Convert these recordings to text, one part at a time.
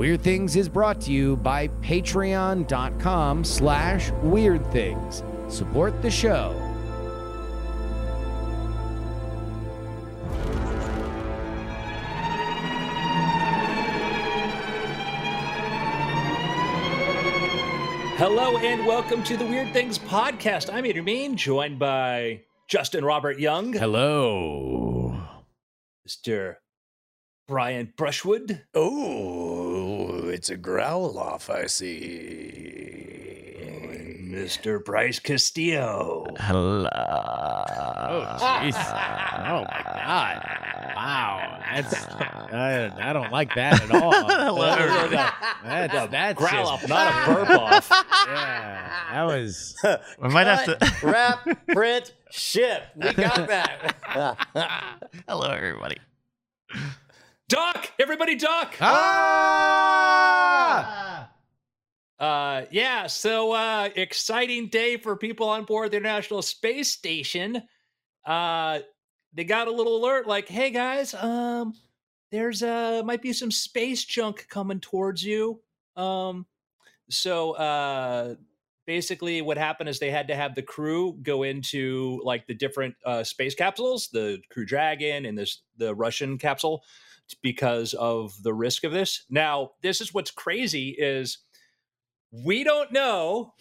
Weird Things is brought to you by patreon.com slash weird things. Support the show. Hello and welcome to the Weird Things podcast. I'm Andrew Mayne, joined by Justin Robert Young, Hello. Mr. Brian Brushwood, Oh, it's a growl off, I see. Mr. Bryce Castillo. Hello. Oh, jeez. Oh, my God. Wow. That's, I, I don't like that at all. Hello, everybody. That's, that's Growl off, not a burp off. Yeah, that was. We might have to. Wrap, print, ship. We got that. Hello, everybody. Doc! Everybody, duck! Ah! Uh, yeah, so uh, exciting day for people on board the International Space Station. Uh, they got a little alert like, hey guys, um, there's uh might be some space junk coming towards you. Um, so uh, basically, what happened is they had to have the crew go into like the different uh, space capsules, the Crew Dragon and this the Russian capsule, because of the risk of this. Now, this is what's crazy is we don't know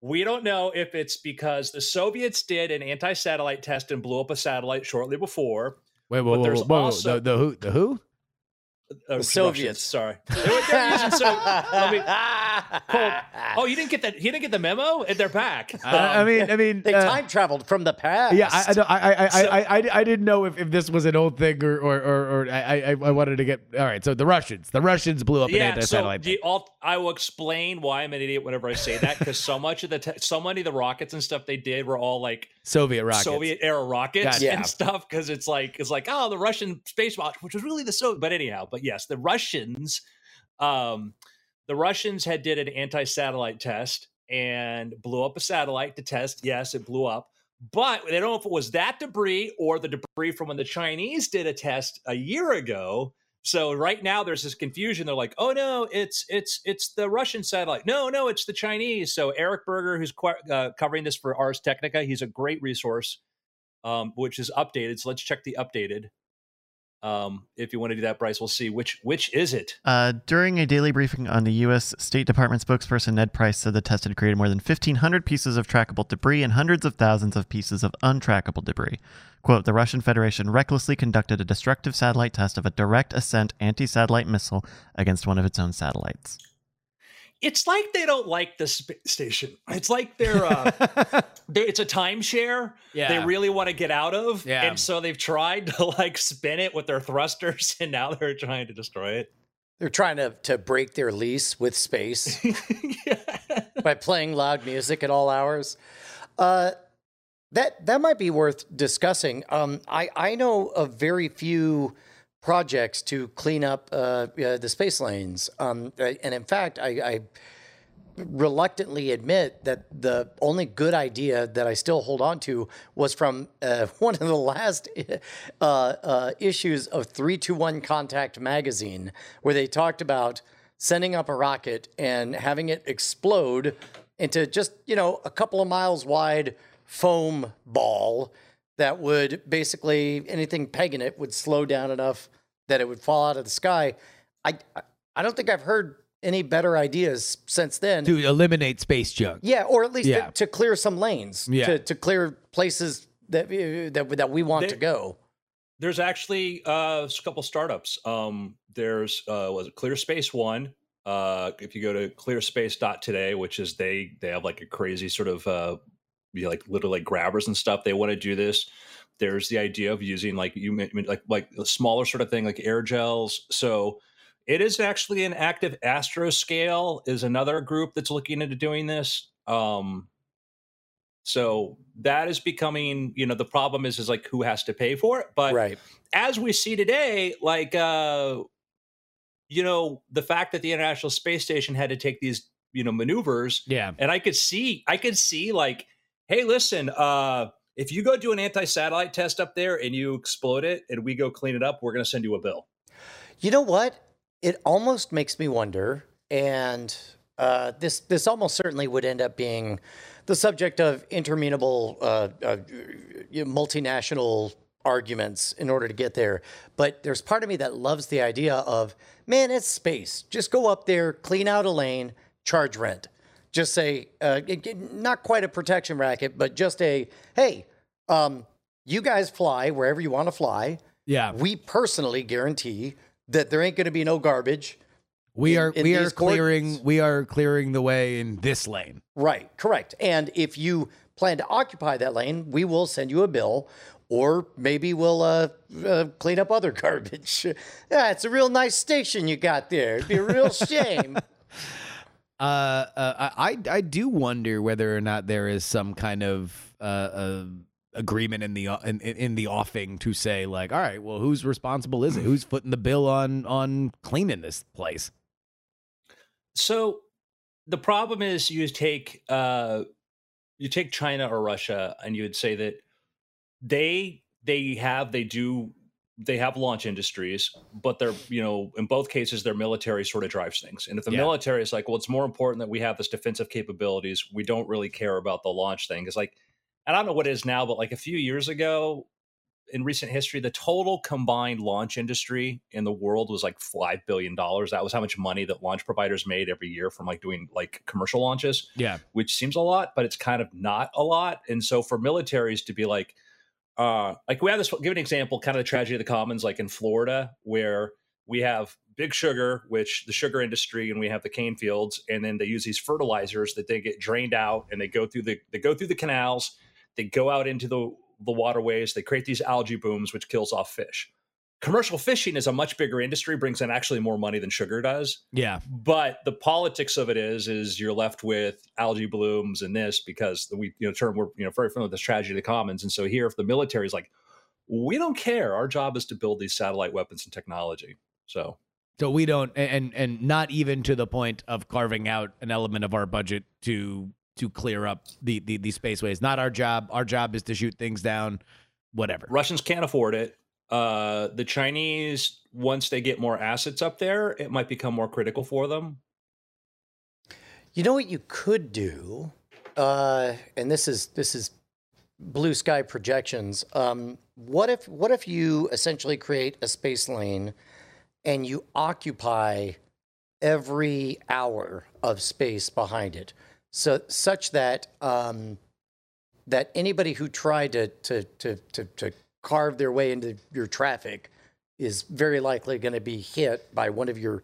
we don't know if it's because the soviets did an anti-satellite test and blew up a satellite shortly before Wait, But whoa, whoa, there's whoa, whoa. also- The, the who? The who? uh, The Soviets. sorry they were, they're using so let me Cole, oh you didn't get that you didn't get the memo and they're back Uh, I Um, mean, I mean, They uh, time traveled from the past. Yeah, I, I, I, I, I, So- I, I, I didn't know if, if this was an old thing or, or, or, or I, I, I wanted to get. All right, so the Russians, the Russians blew up an yeah, so anti-satellite. the, I'll, I will explain why I'm an idiot whenever I say that because so much of the te- so many of the rockets and stuff they did were all like Soviet rockets. Soviet era rockets Gotcha. Yeah. and stuff because it's like it's like oh the Russian space watch which was really the Soviet but anyhow but yes the Russians um the Russians had did an anti-satellite test and blew up a satellite to test yes it blew up but they don't know if it was that debris or the debris from when the Chinese did a test a year ago so right now there's this confusion. They're like, "Oh no, it's it's it's the Russian satellite." No, no, it's the Chinese. So Eric Berger, who's qu- uh, covering this for Ars Technica, he's a great resource, um, which is updated. So let's check the updated. Um, if you want to do that, Bryce, we'll see which which is it. Uh, during a daily briefing on the U.S. State Department spokesperson Ned Price said the test had created more than 1,500 pieces of trackable debris and hundreds of thousands of pieces of untrackable debris. Quote, the Russian Federation recklessly conducted a destructive satellite test of a direct ascent anti satellite missile against one of its own satellites. It's like they don't like the space station. It's like they're, uh, they're it's a timeshare. Yeah. They really want to get out of, Yeah. and so they've tried to like spin it with their thrusters, and now they're trying to destroy it. They're trying to, to break their lease with space by playing loud music at all hours. Uh, that that might be worth discussing. Um, I I know of very few projects to clean up uh, uh, the space lanes, um, uh, and in fact, I, I reluctantly admit that the only good idea that I still hold on to was from uh, one of the last uh, uh, issues of 321 Contact magazine, where they talked about sending up a rocket and having it explode into just, you know, a couple of miles wide foam ball that would basically anything pegging it would slow down enough that it would fall out of the sky. I I don't think I've heard any better ideas since then. to eliminate space junk. Yeah, or at least Yeah. to, to clear some lanes. Yeah. To, to clear places that uh, that that we want They- to go. There's actually uh, a couple startups. Um, there's uh, was it Clear Space One. Uh, if you go to clearspace.today, which is they they have like a crazy sort of uh, you know, like literally like grabbers and stuff. They want to do this. There's the idea of using like you like like a smaller sort of thing like aerogels. So it is actually an active astroscale is another group that's looking into doing this. Um, so that is becoming, you know, the problem is is like who has to pay for it. But right. as we see today, like uh you know, the fact that the International Space Station had to take these, you know, maneuvers, Yeah. and I could see, I could see like, hey, listen, uh, if you go do an anti-satellite test up there and you explode it and we go clean it up, we're gonna send you a bill. You know what? it almost makes me wonder, and uh, this this almost certainly would end up being the subject of interminable uh, uh, multinational arguments in order to get there. But there's part of me that loves the idea of, man, it's space. Just go up there, clean out a lane, charge rent. Just say, uh, not quite a protection racket, but just a, hey, um, you guys fly wherever you want to fly. Yeah. We personally guarantee that there ain't going to be no garbage. We in- are in we are clearing coordinates. we are clearing the way in this lane. Right, correct. And if you plan to occupy that lane, we will send you a bill, or maybe we'll uh, uh, clean up other garbage. yeah, it's a real nice station you got there. It'd be a real shame. Uh, uh, I I do wonder whether or not there is some kind of uh, uh agreement in the in, in the offing to say like, all right, well, who's responsible is it? Who's footing the bill on on cleaning this place? So the problem is you take uh you take China or Russia and you would say that they they have they do they have launch industries, but they're you know in both cases their military sort of drives things. And if the Yeah. military is like, well, it's more important that we have this defensive capabilities, we don't really care about the launch thing. It's like and I don't know what it is now, but like a few years ago, in recent history, the total combined launch industry in the world was like five billion dollars. That was how much money that launch providers made every year from like doing like commercial launches, Yeah, which seems a lot, but it's kind of not a lot. And so for militaries to be like, uh, like we have this give an example, kind of the tragedy of the commons, like in Florida, where we have big sugar, which the sugar industry, and we have the cane fields, and then they use these fertilizers that they get drained out and they go through the they go through the canals, they go out into the the waterways, they create these algae booms, which kills off fish. Commercial fishing is a much bigger industry, brings in actually more money than sugar does. yeah, But the politics of it is, is you're left with algae blooms and this because the we you know term we're you know very familiar with this tragedy of the commons. And so here, if the military is like, we don't care, our job is to build these satellite weapons and technology. So So we don't, and and not even to the point of carving out an element of our budget to to clear up the the, the spaceways. Not our job. Our job is to shoot things down. Whatever. Russians can't afford it. Uh, the Chinese, once they get more assets up there, it might become more critical for them. You know what you could do, uh, and this is this is blue sky projections. Um, what if what if you essentially create a space lane, and you occupy every hour of space behind it, so such that um, that anybody who tried to to to to, to carve their way into your traffic is very likely going to be hit by one of your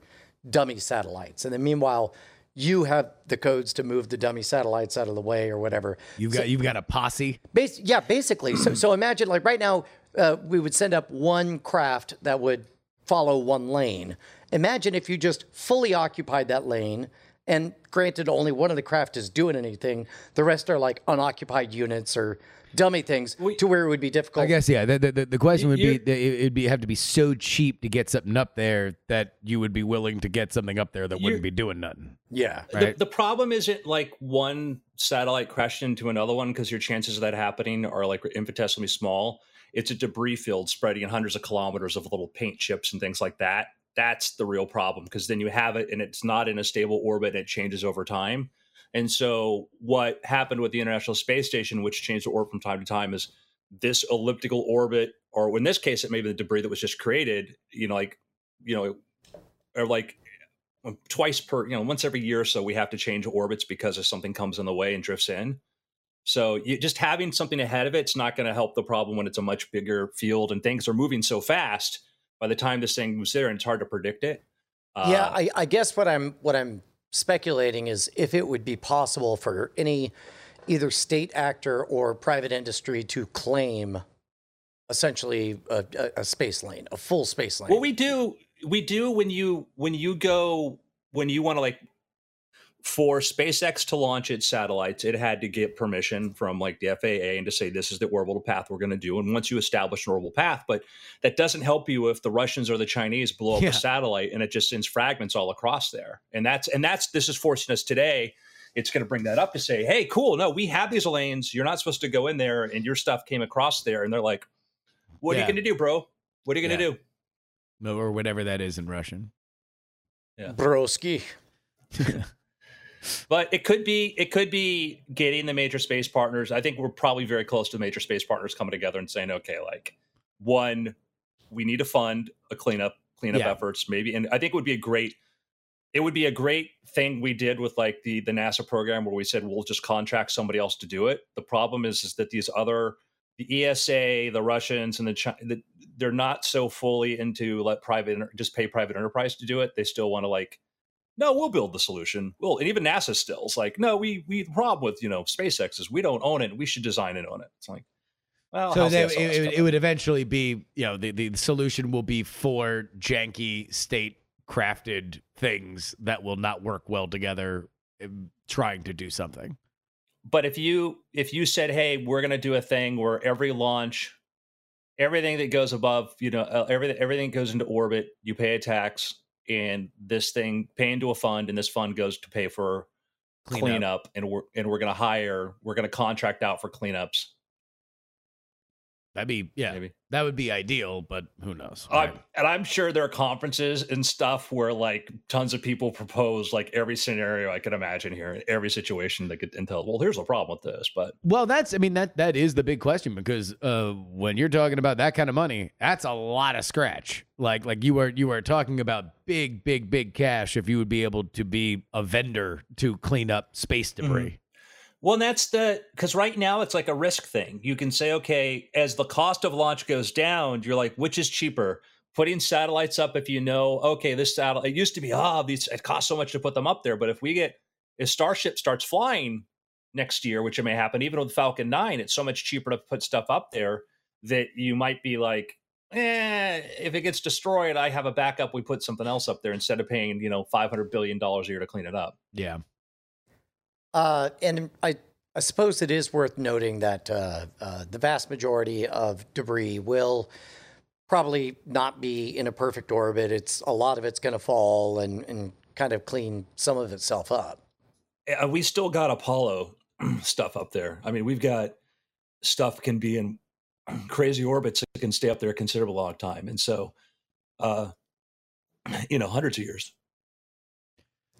dummy satellites, and then meanwhile you have the codes to move the dummy satellites out of the way or whatever. You've got you've got a posse. Bas- yeah, basically. So, so imagine like right now, uh, we would send up one craft that would follow one lane. Imagine if you just fully occupied that lane, and granted, only one of the craft is doing anything. The rest are like unoccupied units or dummy things to where it would be difficult. I guess yeah. The the, the question would You- be it- it'd be have to be so cheap to get something up there that you would be willing to get something up there that wouldn't be doing nothing. Yeah. Right. The, the problem isn't like one satellite crashing into another one because your chances of that happening are like infinitesimally small. It's a debris field spreading in hundreds of kilometers of little paint chips and things like that. That's the real problem because then you have it and it's not in a stable orbit and it changes over time. And so, what happened with the International Space Station, which changed the orbit from time to time, is this elliptical orbit, or in this case, it may be the debris that was just created. You know, like you know, or like um, twice per you know once every year or so we have to change orbits because if something comes in the way and drifts in so you, just having something ahead of it's not going to help the problem when it's a much bigger field and things are moving so fast by the time this thing moves there and it's hard to predict it yeah, Uh, I, I guess what I'm what I'm speculating is if it would be possible for any either state actor or private industry to claim essentially a, a, space lane, a full space lane. Well, we do we do when you when you go when you want to like for SpaceX to launch its satellites, it had to get permission from like the FAA and to say this is the orbital path we're going to do. And once you establish an orbital path, but that doesn't help you if the Russians or the Chinese blow up Yeah. a satellite and it just sends fragments all across there. And that's and that's this is forcing us today. It's going to bring that up to say, hey, cool, no, we have these lanes. You're not supposed to go in there, and your stuff came across there. And they're like, what are you going to do, bro? What are you going to Yeah. do? or whatever that is in Russian. Yeah. Broski. but it could be it could be getting the major space partners. I think we're probably very close to the major space partners coming together and saying, okay, like one, we need to fund a cleanup cleanup Yeah. efforts, maybe. And I think it would be a great it would be a great thing we did with like the the NASA program where we said we'll just contract somebody else to do it. The problem is is that these other the ESA, the Russians, and the, Chi- the they're not so fully into let private just pay private enterprise to do it. They still want to like, no, we'll build the solution. Well, and even NASA still is like, no, we we the problem with you know SpaceX is we don't own it. We should design and own it. It's like, well, So then it, it, it would eventually be, you know, the, the solution will be for janky state crafted things that will not work well together um, trying to do something. but if you if you said hey we're going to do a thing where every launch everything that goes above you know uh, everything everything goes into orbit you pay a tax and this thing pay into a fund and this fund goes to pay for Cleanup. cleanup, and we're and we're going to hire we're going to contract out for cleanups That'd be, yeah, maybe that would be ideal, but who knows? I'm, and i'm sure there are conferences and stuff where like tons of people propose like every scenario i could imagine here every situation that could entail. well here's the problem with this but Well, that's I mean that that is the big question because uh, when you're talking about that kind of money, that's a lot of scratch. Like like you were you were talking about big big big cash if you would be able to be a vendor to clean up space debris. Well, that's the because right now it's like a risk thing. You can say, okay, as the cost of launch goes down, you're like, which is cheaper? Putting satellites up if you know, okay, this satellite it used to be, ah, these it costs so much to put them up there. But if we get if Starship starts flying next year, which it may happen, even with Falcon 9, it's so much cheaper to put stuff up there that you might be like, eh, if it gets destroyed, I have a backup. We put something else up there instead of paying, you know, $500 billion a year to clean it up. Yeah. Uh, and I, I suppose it is worth noting that uh, uh, the vast majority of debris will probably not be in a perfect orbit. It's a lot of it's going to fall and, and kind of clean some of itself up. uh, we still got Apollo stuff up there. I mean, we've got stuff can be in crazy orbits that can stay up there a considerable long time, and so, uh, you know, hundreds of years.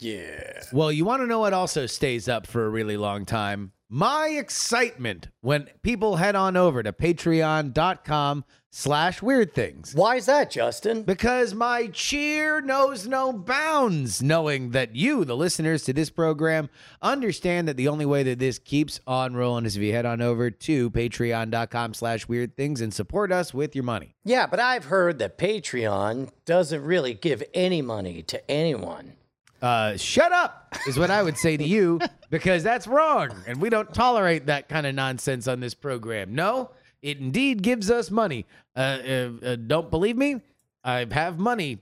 Yeah. Well, you want to know what also stays up for a really long time? My excitement when people head on over to patreon.com slash weird things. Why is that, Justin? Because my cheer knows no bounds, knowing that you, the listeners to this program, understand that the only way that this keeps on rolling is if you head on over to patreon.com slash weird things and support us with your money. Yeah, but I've heard that Patreon doesn't really give any money to anyone. Uh, shut up is what I would say to you because that's wrong. And we don't tolerate that kind of nonsense on this program. No, it indeed gives us money. Uh, uh, uh, don't believe me? I have money.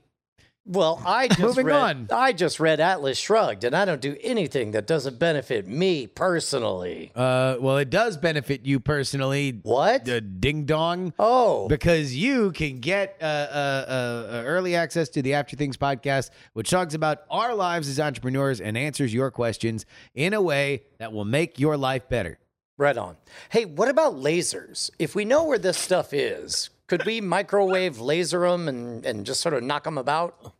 Well, I just Moving read, on. I just read Atlas Shrugged, and I don't do anything that doesn't benefit me personally. Uh, well, it does benefit you personally, What? The ding dong. oh, because you can get uh, uh, uh, uh, early access to the After Things podcast, which talks about our lives as entrepreneurs and answers your questions in a way that will make your life better. right on. Hey, what about lasers? If we know where this stuff is, could we microwave laser them and, and just sort of knock them about?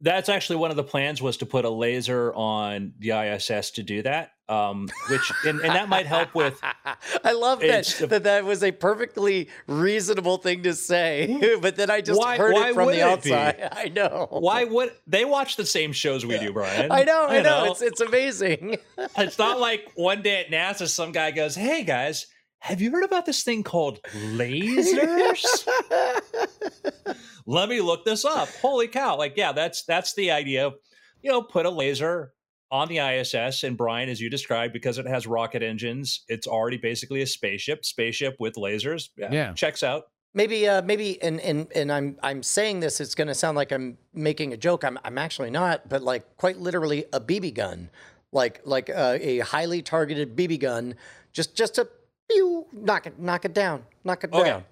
That's actually one of the plans was to put a laser on the ISS to do that, um, which and, and that might help with. I love that, that that was a perfectly reasonable thing to say, but then I just Why- heard why it from the be? outside. I know. Why would they watch the same shows we do, Brian? I know, I You know. It's it's amazing. it's not like one day at NASA, some guy goes, "Hey guys, have you heard about this thing called lasers?" Let me look this up. Holy cow! Like, yeah, that's that's the idea. You know, put a laser on the ISS, and Brian, as you described, because it has rocket engines, it's already basically a spaceship. Spaceship with lasers. Yeah, Yeah. checks out. maybe uh maybe and and and I'm I'm saying this it's going to sound like I'm making a joke I'm I'm actually not but like quite literally a BB gun like like uh, a highly targeted BB gun just just to pew, knock it knock it down knock it Okay. down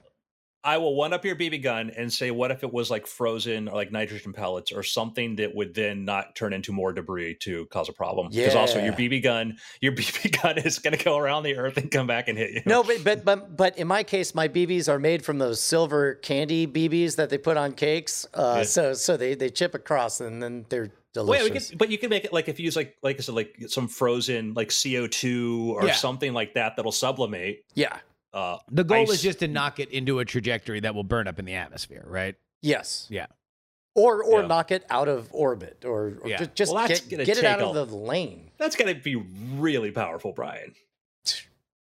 I will one up your BB gun and say, what if it was like frozen or like nitrogen pellets or something that would then not turn into more debris to cause a problem? Because also your BB gun, your BB gun is going to go around the earth and come back and hit you. no but, but but but in my case my BBs are made from those silver candy BBs that they put on cakes uh Yeah. so so they they chip across and then they're delicious. Wait, we could, but you can make it like if you use like like I said, like some frozen like CO two or Yeah. something like that that'll sublimate. yeah. Uh, The goal Ice- is just to knock it into a trajectory that will burn up in the atmosphere, right? Yes. Yeah. Or or Yeah. knock it out of orbit, or, or Yeah. ju- just Well, get, get it out take of the lane. that's gonna be really powerful, Brian.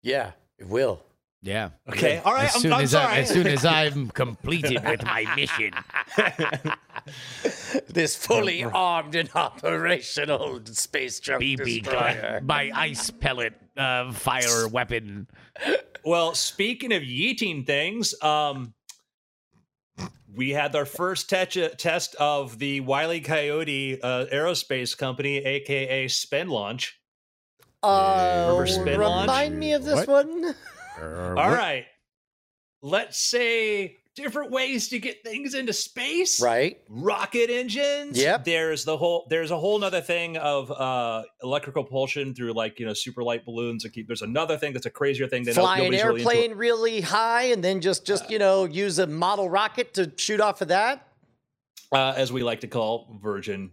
Yeah, it will. Yeah. Okay, all right. As I'm, soon I'm as, I, sorry. as soon as I'm completed with my mission. this fully armed and operational space junk BB destroyer. gun, my ice pellet uh, fire weapon. Well, speaking of yeeting things, um, we had our first te- test of the Wiley Coyote uh, Aerospace Company, aka Spin Launch. Uh, remind launch? me of this What? one. All All right, let's say different ways to get things into space. Right. Rocket engines. Yep. There's the whole. There's a whole nother thing of uh, electrical propulsion through like you know super light balloons. There's another thing that's a crazier thing that no- Fly an nobody's really airplane really high and then just just you know use a model rocket to shoot off of that. uh, as we like to call Virgin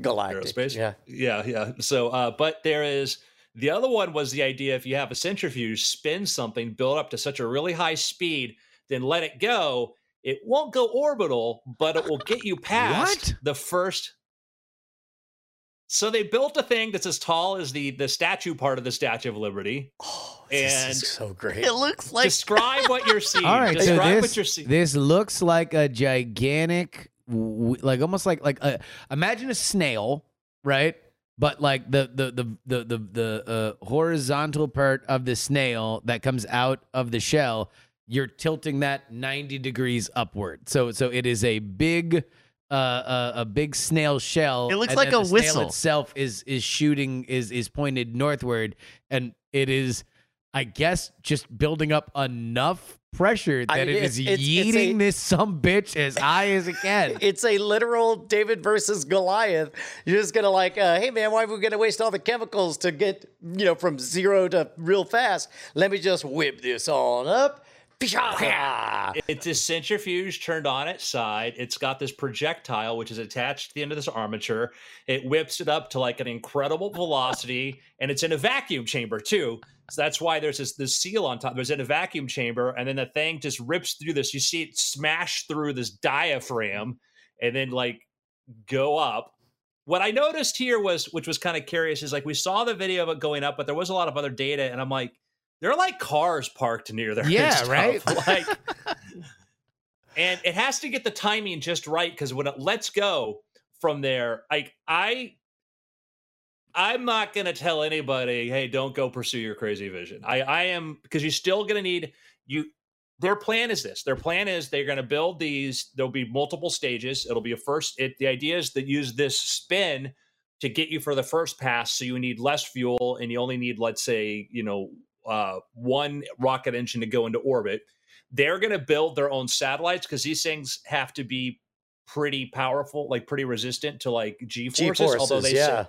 Galactic. aerospace. Yeah. yeah, yeah. So, uh, but there is the other one was the idea if you have a centrifuge, spin something, build up to such a really high speed, then let it go. It won't go orbital, but it will get you past What? the first. So they built a thing that's as tall as the the statue part of the Statue of Liberty. Oh, this And- is so great. It looks like Describe what you're seeing. All right, so Describe what you're seeing. this looks like a gigantic, like almost like like a, imagine a snail, right? But like the the the the the, the uh, horizontal part of the snail that comes out of the shell, you're tilting that ninety degrees upward. So so it is a big. Uh, uh, a big snail shell. It looks like a whistle. itself is is shooting is is pointed northward, and it is, I guess, just building up enough pressure I that mean, it is it's- it's- it's yeeting a- this some bitch as high as it can. It's a literal David versus Goliath. You're just gonna like, uh, hey man, why are we gonna waste all the chemicals to get you know from zero to real fast? Let me just whip this on up. It's a centrifuge turned on its side. It's got this projectile, which is attached to the end of this armature. It whips it up to like an incredible velocity, and it's in a vacuum chamber too. So that's why there's this this seal on top. There's in a vacuum chamber, and then the thing just rips through this. You see it smash through this diaphragm, and then like go up. What I noticed here was, which was kind of curious, is like we saw the video of it going up, but there was a lot of other data, and I'm like, there are like cars parked near there. Yeah, right? Like, and it has to get the timing just right because when it lets go from there, like I, I'm not gonna tell anybody, hey, don't go pursue your crazy vision. I, I am because you're still gonna need you. Their plan is this. Their plan is they're going to build these. There'll be multiple stages. It'll be a first. It, the idea is that use this spin to get you for the first pass. So you need less fuel, and you only need, let's say, you know, uh, one rocket engine to go into orbit. They're going to build their own satellites because these things have to be pretty powerful, like pretty resistant to like G forces. Although they yeah. say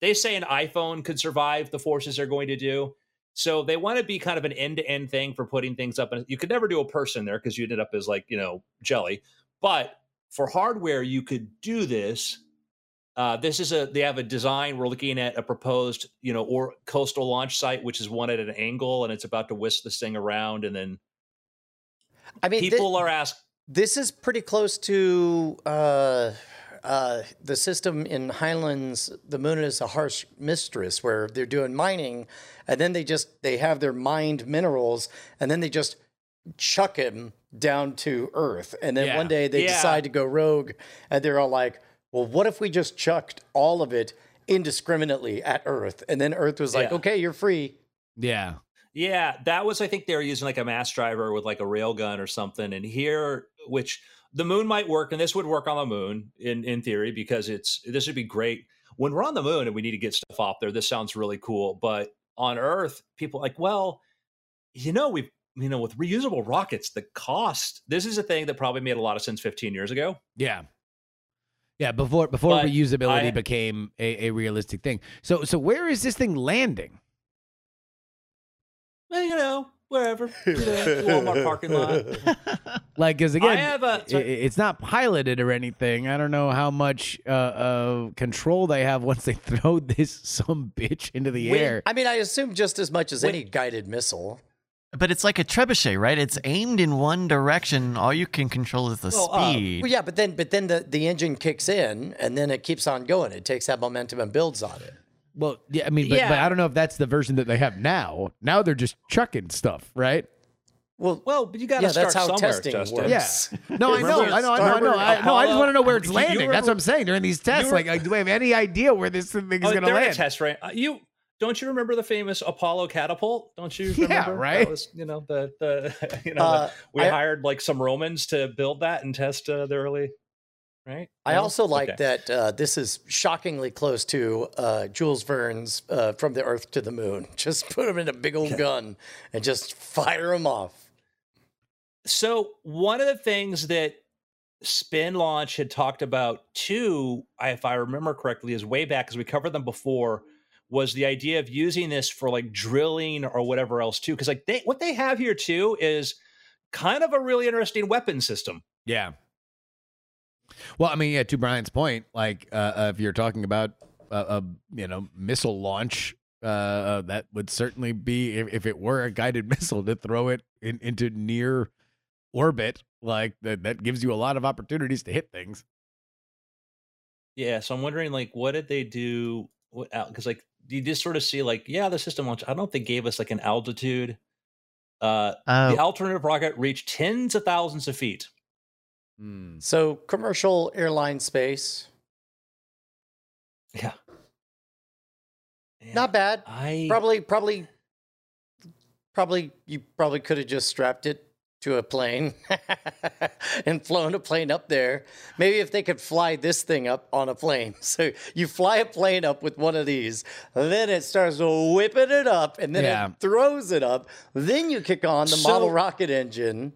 they say an iPhone could survive the forces they're going to do. So they want to be kind of an end to end thing for putting things up. And you could never do a person there because you ended up as like, you know, jelly. But for hardware, you could do this. Uh, this is a they have a design. We're looking at a proposed, you know, or coastal launch site, which is one at an angle, and it's about to whisk this thing around. And then I mean, people are asked, this is pretty close to uh, uh, the system in Heinlein's. The moon is a harsh mistress, where they're doing mining, and then they just they have their mined minerals, and then they just chuck him down to Earth, and then Yeah. one day they Yeah. decide to go rogue, and they're all like, "Well, what if we just chucked all of it indiscriminately at Earth?" And then Earth was like, Yeah. "Okay, you're free." Yeah. Yeah, that was I think they were using like a mass driver with like a rail gun or something. And here, which the moon might work, and this would work on the moon in in theory because it's this would be great when we're on the moon and we need to get stuff off there. This sounds really cool, but on Earth, people are like, well, you know, we've you know with reusable rockets, the cost. This is a thing that probably made a lot of sense 15 years ago. Yeah. Yeah, before before But reusability I- became a, a realistic thing. So so where is this thing landing? Well, you know, wherever, you know, Walmart parking lot. Like, because again, I have a- i- i- it's not piloted or anything. I don't know how much uh, uh, control they have once they throw this some bitch into the When- air. I mean, I assume just as much as Wait. any guided missile. But it's like a trebuchet, right? It's aimed in one direction. All you can control is the Well, uh, speed. Well, yeah, but then but then the, the engine kicks in and then it keeps on going. It takes that momentum and builds on it. Well, yeah, I mean, but, but I don't know if that's the version that they have now. Now they're just chucking stuff, right? Well, Well, but you got to yeah, start that's how somewhere, testing Justin. works. Yeah. No, I know, I know, I know, I know. I, no, I just want to know where it's You landing. That's what I'm saying during these tests. were- like, like, do we have any idea where this thing is Oh, going to they're in a land? test, right? Uh, you don't you remember the famous Apollo catapult? Don't you Yeah, right. That was, you know, the the you know, Uh, the, we I- hired like some Romans to build that and test uh, the early, right? I No? also like Okay. that uh, this is shockingly close to uh, Jules Verne's uh, From the Earth to the Moon. Just put them in a big old gun and just fire them off. So one of the things that Spin Launch had talked about too, if I remember correctly, is way back because we covered them before, was the idea of using this for like drilling or whatever else too. Because like they what they have here too is kind of a really interesting weapon system. Yeah. Well, I mean, yeah. To Brian's point, like uh, if you're talking about a, a you know missile launch, uh, uh, that would certainly be if, if it were a guided missile to throw it in, into near orbit. Like that, that gives you a lot of opportunities to hit things. Yeah, so I'm wondering like what did they do? What because like you just sort of see like yeah the system launch. I don't know if they gave us like an altitude. Uh, Oh, the alternative rocket reached tens of thousands of feet. Hmm. So commercial airline space, Yeah. Yeah, not bad. I Probably, probably, probably you probably could have just strapped it to a plane and flown a plane up there. Maybe if they could fly this thing up on a plane. So you fly a plane up with one of these, then it starts whipping it up and then Yeah. it throws it up. Then you kick on the So- model rocket engine.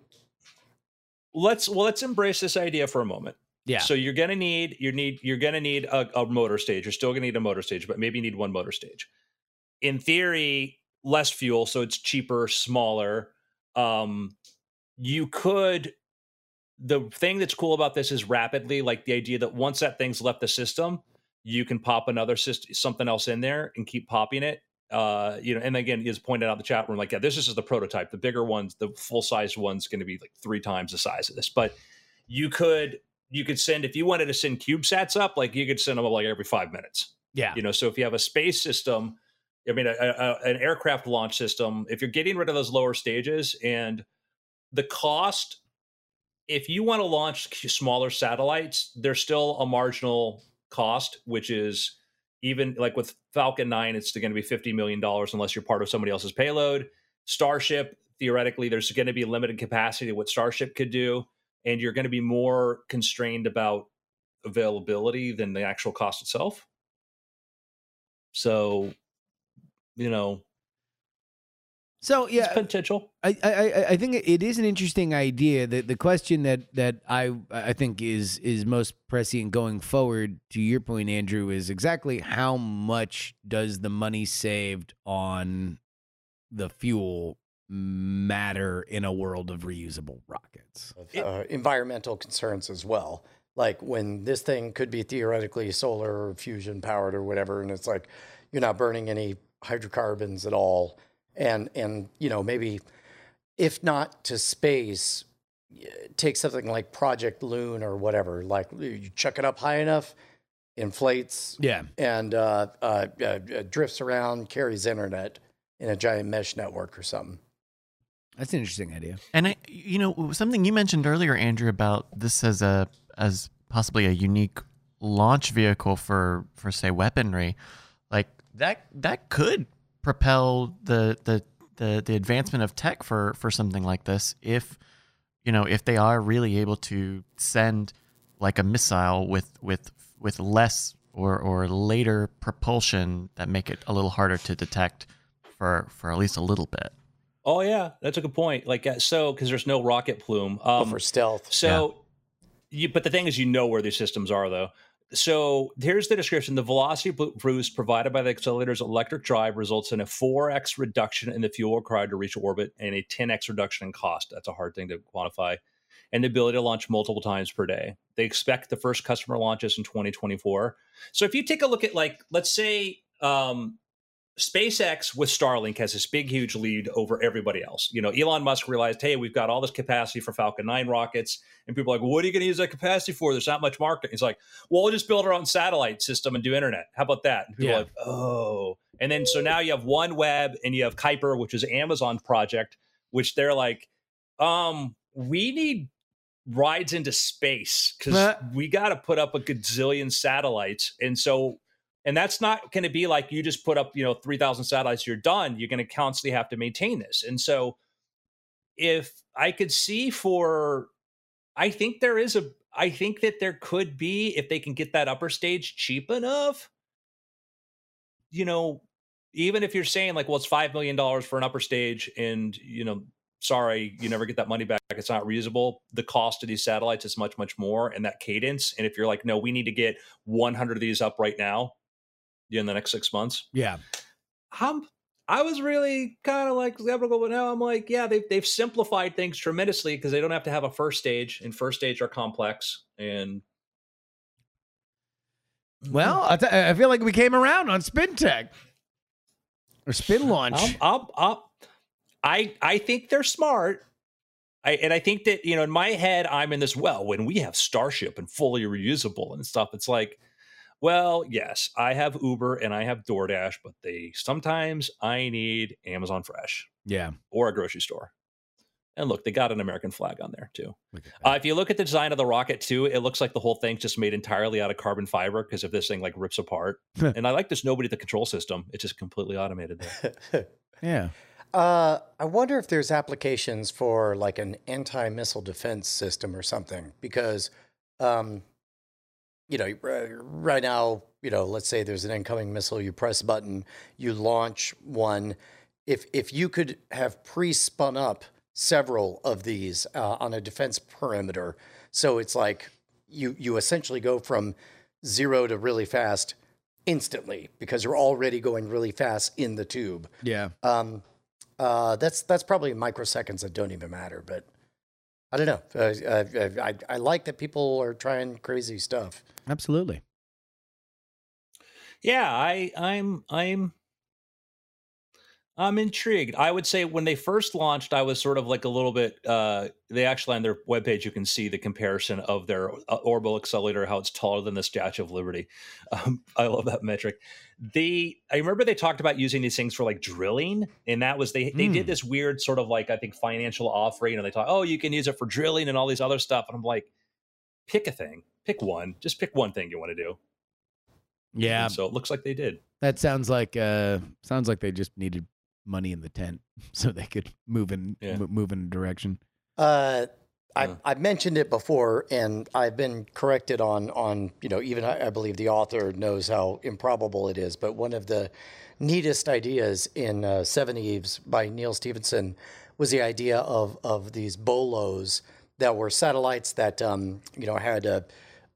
let's well let's embrace this idea for a moment. Yeah. So you're gonna need you need you're gonna need a, a motor stage. You're still gonna need a motor stage, but maybe you need one motor stage. In theory, less fuel, so it's cheaper, smaller. Um, you could. The thing that's cool about this is rapidly, like the idea that once that thing's left the system, you can pop another system, something else in there, and keep popping it. Uh, you know, and again, as pointed out in the chat room, like yeah, this is just the prototype. The bigger ones, the full size one's going to be like three times the size of this. But you could you could send if you wanted to send CubeSats up, like you could send them up like every five minutes. yeah. You know, so if you have a space system, I mean, a, a, an aircraft launch system, if you're getting rid of those lower stages and the cost, if you want to launch smaller satellites, there's still a marginal cost, which is even like with Falcon 9, it's going to be $50 million unless you're part of somebody else's payload. Starship, theoretically, there's going to be limited capacity to what Starship could do, and you're going to be more constrained about availability than the actual cost itself. So, you know, So yeah. yeah, potential. I, I I- I think it is an interesting idea. That the question that that I I think is is most prescient going forward. To your point, Andrew, is exactly how much does the money saved on the fuel matter in a world of reusable rockets? of uh, environmental concerns as well. Like when this thing could be theoretically solar or fusion powered or whatever, and it's like you're not burning any hydrocarbons at all, and and you know maybe if not to space, take something like Project Loon or whatever. Like you chuck it up high enough, inflates Yeah, and uh, uh, uh, uh, drifts around, carries internet in a giant mesh network or something. that's an interesting idea. And I, you know, something you mentioned earlier, Andrew, about this as a as possibly a unique launch vehicle for for say weaponry, like that that could propel the the the, the advancement of tech for for something like this if you know if they are really able to send like a missile with with with less or or later propulsion that make it a little harder to detect for for at least a little bit. Oh yeah, that's a good point. Like uh, so, because there's no rocket plume. Oh, Um, for stealth. so you, but the thing is, you know where these systems are though. So here's the description. The velocity boost provided by the accelerator's electric drive results in a 4x reduction in the fuel required to reach orbit and a 10x reduction in cost. That's a hard thing to quantify. And the ability to launch multiple times per day. They expect the first customer launches in 2024 so if you take a look at like let's say um, SpaceX with Starlink has this big, huge lead over everybody else. You know, Elon Musk realized, hey, we've got all this capacity for Falcon 9 rockets. And people are like, well, what are you going to use that capacity for? There's not much market. He's like, well, we'll just build our own satellite system and do internet. How about that? And people yeah. are like, oh. And then so now you have OneWeb and you have Kuiper, which is Amazon's project, which they're like, um, we need rides into space because we got to put up a gazillion satellites. And so and that's not going to be like you just put up, you know, 3,000 satellites, you're done. You're going to constantly have to maintain this. And so if I could see for, I think there is a, I think that there could be, if they can get that upper stage cheap enough, you know, even if you're saying like, well, it's $5 million for an upper stage and, you know, sorry, you never get that money back. It's not reasonable. The cost of these satellites is much, much more, and that cadence. And if you're like, no, we need to get 100 of these up right now, in the next six months. Yeah. I'm, I was really kind of like skeptical, but now I'm like, yeah, they've they've simplified things tremendously because they don't have to have a first stage, and first stage are complex. And mm-hmm. well, I, th- I feel like we came around on spin tech or spin launch. i i I I think they're smart. I, and I think that you know, in my head, I'm in this. Well, when we have Starship and fully reusable and stuff, it's like well, yes, I have Uber and I have DoorDash, but they sometimes I need Amazon Fresh. Yeah. Or a grocery store. And look, they got an American flag on there too. Uh, if you look at the design of the rocket too, it looks like the whole thing's just made entirely out of carbon fiber because if this thing like rips apart. and I like this nobody the control system. It's just completely automated there. yeah. Uh, I wonder if there's applications for like an anti-missile defense system or something because um, you know, right now, you know, let's say there's an incoming missile, you press a button, you launch one. If if you could have pre-spun up several of these uh, on a defense perimeter, so it's like you you essentially go from zero to really fast instantly because you're already going really fast in the tube. Yeah. Um, uh, that's that's probably microseconds that don't even matter, but I don't know. Uh, I, I, I like that people are trying crazy stuff. Absolutely. Yeah, I I'm I'm I'm intrigued. I would say when they first launched, I was sort of like a little bit. Uh, they actually on their webpage, you can see the comparison of their uh, orbital accelerator, how it's taller than the Statue of Liberty. Um, I love that metric. They, I remember they talked about using these things for like drilling, and that was they they did hmm. this weird sort of like I think financial offering, and they thought, oh, you can use it for drilling and all these other stuff, and I'm like, pick a thing, pick one, just pick one thing you want to do. Yeah. And so it looks like they did. That sounds like uh sounds like they just needed money in the tent so they could move in yeah. m- move in a direction. Uh, I, uh. I've mentioned it before, and I've been corrected on on you know even I, I, believe the author knows how improbable it is. But one of the neatest ideas in uh, Seveneves by Neal Stephenson was the idea of of these bolos that were satellites that um, you know had uh,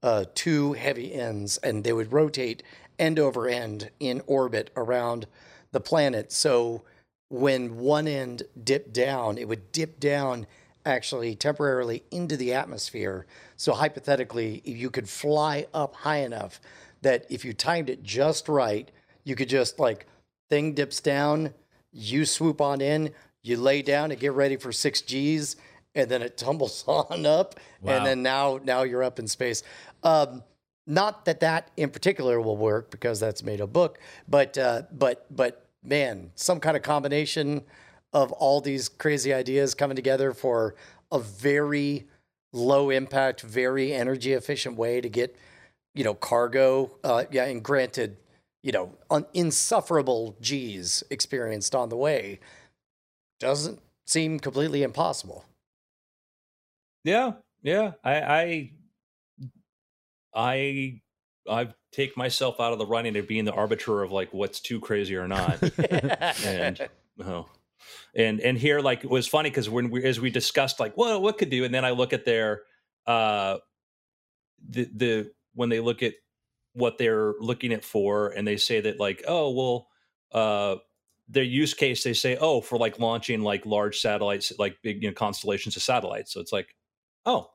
uh, two heavy ends, and they would rotate end over end in orbit around the planet. So when one end dipped down, it would dip down actually temporarily into the atmosphere. So hypothetically, you could fly up high enough that if you timed it just right, you could just like thing dips down, you swoop on in, you lay down and get ready for six G's, and then it tumbles on up, wow. and then now now you're up in space. Um, not that that in particular will work because that's made a book, but uh, but but man, some kind of combination of all these crazy ideas coming together for a very low impact, very energy efficient way to get, you know, cargo. Uh, yeah, and granted, you know, un- insufferable G's experienced on the way doesn't seem completely impossible. Yeah, yeah. I, I, I I take myself out of the running of being the arbiter of like what's too crazy or not. and oh, and and here like it was funny because when we as we discussed like well what could do, and then I look at their uh the the when they look at what they're looking at for, and they say that like, oh well, uh, their use case they say, oh, for like launching like large satellites, like big you know constellations of satellites. So it's like, oh,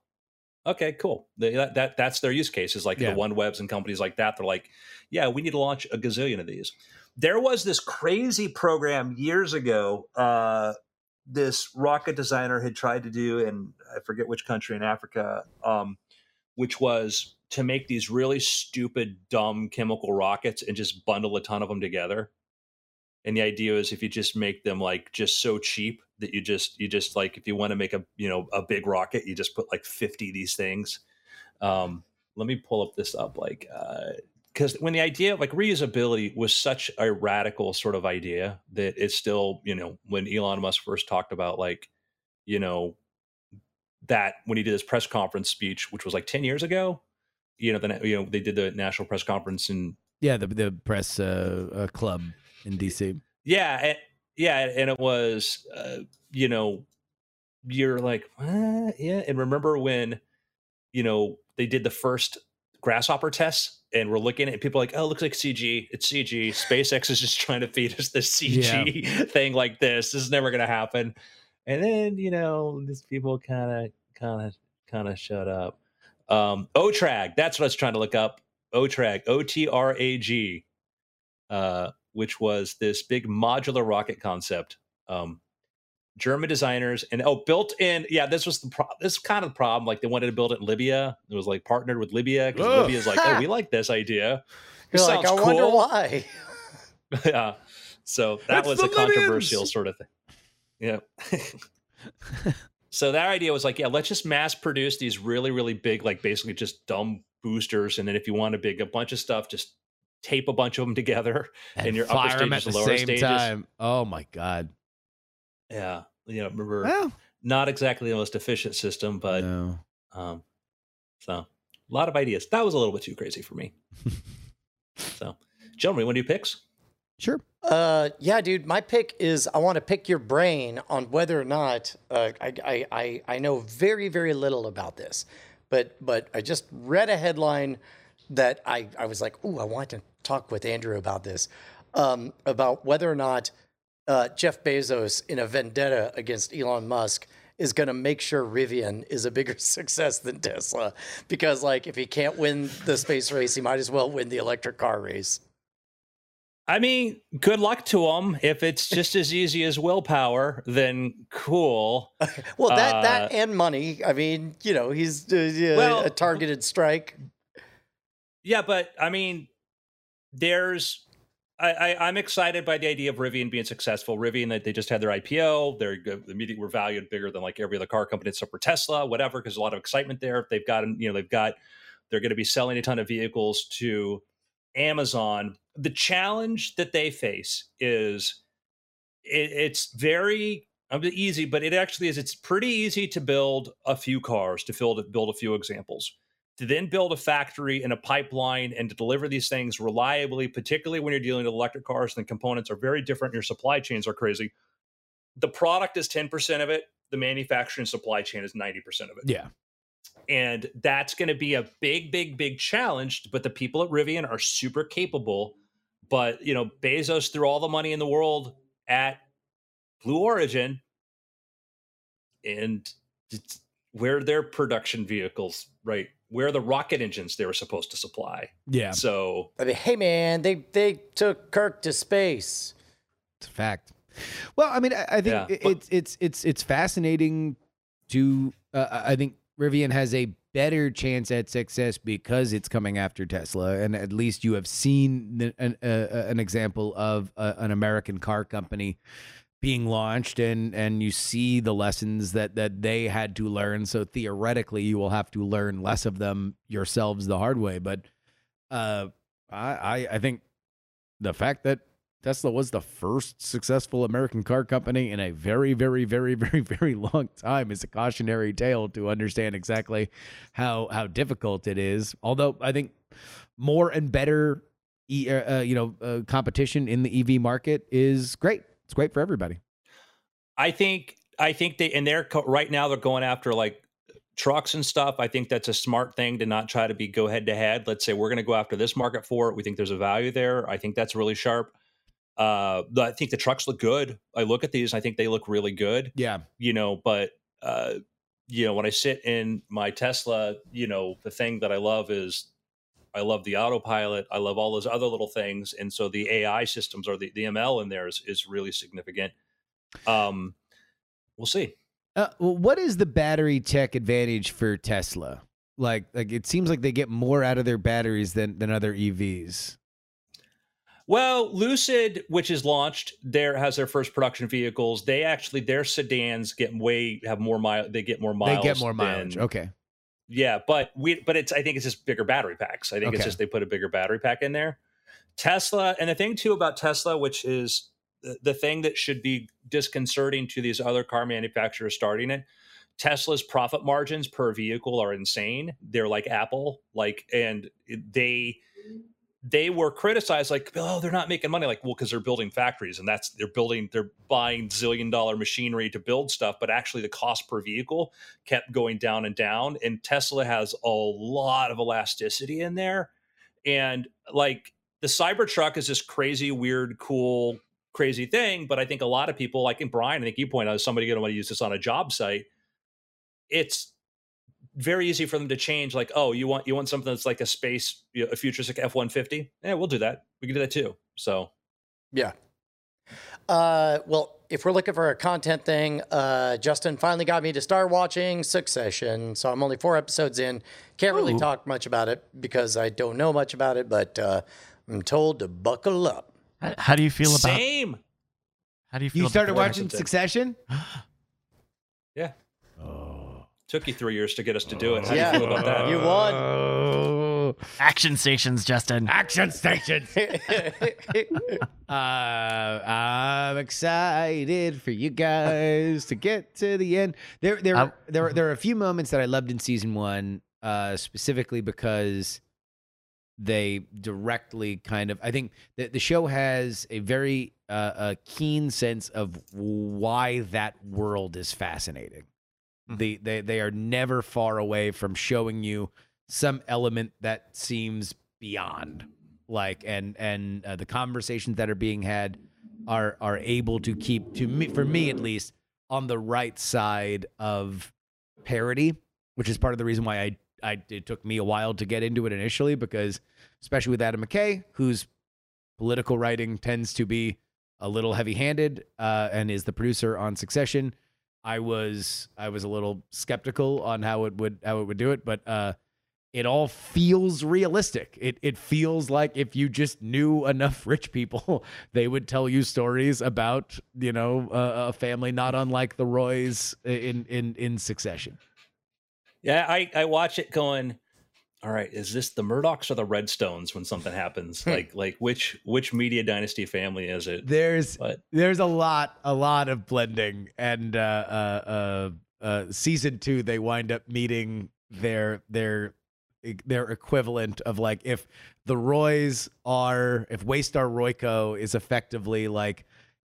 okay, cool. They, that, that that's their use case is like Yeah. the OneWebs and companies like that. They're like, yeah, we need to launch a gazillion of these. There was this crazy program years ago. Uh, this rocket designer had tried to do in I forget which country in Africa, um, which was to make these really stupid, dumb chemical rockets and just bundle a ton of them together. And the idea is if you just make them like just so cheap that you just you just like if you want to make a you know a big rocket, you just put like fifty of these things. Um, let me pull up this up like uh because when the idea of like reusability was such a radical sort of idea that it's still you know when Elon Musk first talked about like you know that when he did his press conference speech, which was like ten years ago, you know then you know they did the national press conference in Yeah, the the press uh, uh, club in DC. yeah and, yeah and it was uh, you know you're like what? yeah and remember when you know they did the first grasshopper test and we're looking at people like oh it looks like cg it's cg spacex is just trying to feed us this cg thing like this this is never going to happen. And then you know these people kind of kind of kind of shut up um otrag that's what i was trying to look up. Otrag o-t-r-a-g uh which was this big modular rocket concept. Um, German designers and oh, built in. Yeah, this was the pro- this is kind of the problem. Like they wanted to build it in Libya. It was like partnered with Libya because. Libya's like, oh, we like this idea. This You're like, I sounds wonder why. yeah. So that It's was a controversial Libyans! sort of thing. Yeah. so that idea was like, yeah, let's just mass produce these really, really big, like basically just dumb boosters. And then if you want to big a bunch of stuff, just tape a bunch of them together. And, your upper fire 'em at the lower same stages. time. Oh my god. Yeah. You know, remember Well, not exactly the most efficient system, but no. um so a lot of ideas. That was a little bit too crazy for me. so gentlemen, you want to do picks? Sure. Uh, yeah, dude. My pick is I want to pick your brain on whether or not uh, I, I I I know very very little about this, but but I just read a headline that I I was like, oh, I want to talk with Andrew about this, um, about whether or not uh, Jeff Bezos in a vendetta against Elon Musk is going to make sure Rivian is a bigger success than Tesla, because like if he can't win the space race, he might as well win the electric car race. I mean, good luck to him. If it's just as easy as willpower, then cool. Well, that that Uh, and money. I mean, you know, he's uh, Well- a targeted strike. Yeah, but I mean, there's I, I'm excited by the idea of Rivian being successful. Rivian that they just had their IPO, they're immediately were valued bigger than like every other car company except for Tesla, whatever. Because a lot of excitement there. They've got you know they've got they're going to be selling a ton of vehicles to Amazon. The challenge that they face is it, it's very easy, but it actually is. It's pretty easy to build a few cars to build build a few examples to then build a factory and a pipeline and to deliver these things reliably, particularly when you're dealing with electric cars and the components are very different, your supply chains are crazy. The product is 10% of it, the manufacturing supply chain is 90% of it. Yeah. And that's going to be a big, big, big challenge. But the people at Rivian are super capable. But, you know, Bezos threw all the money in the world at Blue Origin and where their production vehicles, right? Where the rocket engines they were supposed to supply. Yeah. So I mean, hey man, they they took Kirk to space. It's a fact. Well, I mean, I, I think Yeah. it- Well- it's it's it's it's fascinating to. Uh, I think Rivian has a better chance at success because it's coming after Tesla, and at least you have seen the, an, uh, uh, an example of uh, an American car company being launched, and and you see the lessons that that they had to learn. So theoretically, you will have to learn less of them yourselves the hard way. But uh, I I, think the fact that Tesla was the first successful American car company in a very, very, very, very, very long time is a cautionary tale to understand exactly how how difficult it is. Although I think more and better, e- uh, uh, you know, uh, competition in the EV market is great. It's great for everybody. I think I think they and they're co- right now they're going after like trucks and stuff, I think that's a smart thing to not try to be go head to head. Let's say we're going to go after this market for it. We think there's a value there. I think that's really sharp. Uh, I think the trucks look good. I look at these, I think they look really good. Yeah. You know, but uh, you know, when I sit in my Tesla, you know, the thing that I love is I love the autopilot. I love all those other little things, and so the AI systems or the, the ML in there is is really significant. Um, we'll see. Uh, well, what is the battery tech advantage for Tesla? Like, like it seems like they get more out of their batteries than than other EVs. Well, Lucid, which is launched, there has their first production vehicles. They actually their sedans get way have more mile. They get more miles. They get more mileage. Okay. Yeah, but we but it's I think it's just bigger battery packs. I think it's just they put a bigger battery pack in there. Tesla, and the thing too about Tesla, which is the, the thing that should be disconcerting to these other car manufacturers starting it. Tesla's profit margins per vehicle are insane. They're like Apple, like and they they were criticized like oh they're not making money. Like well because they're building factories and that's they're building they're buying zillion dollar machinery to build stuff but actually the cost per vehicle kept going down and down and tesla has a lot of elasticity in there. And like the cybertruck is this crazy weird cool crazy thing but i think a lot of people like in brian i think you pointed out somebody going to want to use this on a job site. It's very easy for them to change like oh you want you want something that's like a space you know, a futuristic f-150 yeah we'll do that we can do that too so Yeah. Uh, well, if we're looking for a content thing, uh, Justin finally got me to start watching Succession. So I'm only four episodes in. Can't really talk much about it because I don't know much about it, but uh, I'm told to buckle up. How- How do you feel about? same How do you feel? You started about watching. Succession? yeah. Took you three years to get us to do it how Yeah. do you feel about that You won. Oh. action stations, Justin? Action stations. Uh, I'm excited for you guys to get to the end. There, there, I- there, there are a few moments that I loved in season one, uh, specifically because they directly kind of. I think that the show has a very uh, a keen sense of why that world is fascinating. The, they, they are never far away from showing you some element that seems beyond like and and uh, the conversations that are being had are are able to keep to me for me at least on the right side of parody which is part of the reason why I I it took me a while to get into it initially because especially with Adam McKay whose political writing tends to be a little heavy-handed uh, and is the producer on Succession I was I was a little skeptical on how it would how it would do it but uh it all feels realistic. It it feels like if you just knew enough rich people, they would tell you stories about you know a, a family not unlike the Roys in in in Succession. yeah i i watch it going all right is this the murdochs or the redstones when something happens? Like like which which media dynasty family is it? There's but there's a lot a lot of blending, and uh, uh, uh, uh, season two they wind up meeting their their their equivalent of like if the Roys are if Waystar Royco is effectively like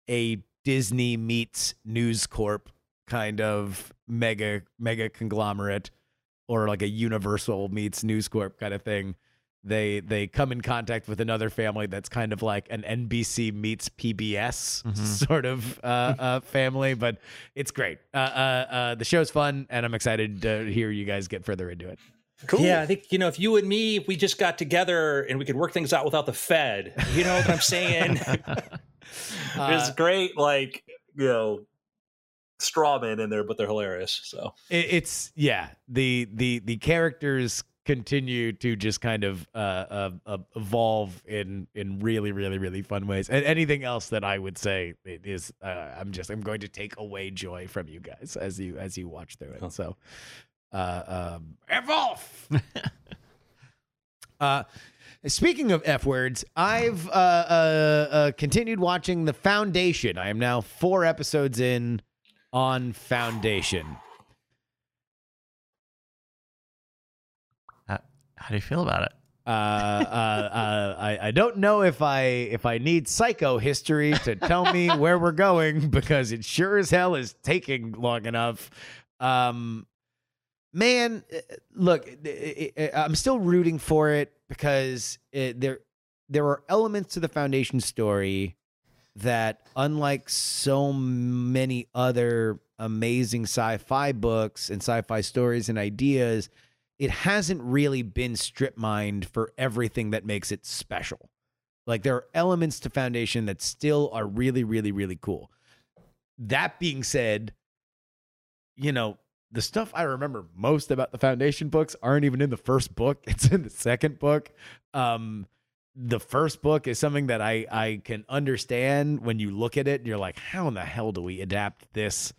a Disney meets News Corp kind of mega mega conglomerate or like a Universal meets News Corp kind of thing. They they come in contact with another family that's kind of like an NBC meets PBS Mhm. sort of uh, uh, family, but it's great. Uh, uh, uh, the show's fun, and I'm excited to hear you guys get further into it. cool. Yeah, I think you know if you and me, if we just got together and we could work things out without the Fed, you know what I'm saying? Uh, There's great like you know straw men in there, but they're hilarious. So it, it's yeah the the the characters continue to just kind of uh, uh, uh evolve in in really really really fun ways and anything else that i would say is uh, i'm just i'm going to take away joy from you guys as you as you watch through it Huh. so uh um evolve uh Speaking of F words, I've uh, uh, uh, continued watching The Foundation. I am now four episodes in on Foundation. How do you feel about it? uh, uh, uh, I, I don't know if I if I need psychohistory to tell me where we're going because it sure as hell is taking long enough. Um, man, uh, look, it, it, I'm still rooting for it because it, there there are elements to the Foundation story that, unlike so many other amazing sci-fi books and sci-fi stories and ideas, it hasn't really been strip mined for everything that makes it special. Like there are elements to Foundation that still are really, really, really cool. That being said, you know, the stuff I remember most about the Foundation books aren't even in the first book. It's in the second book. Um, the first book is something that I I can understand when you look at it. You're like, how in the hell do we adapt this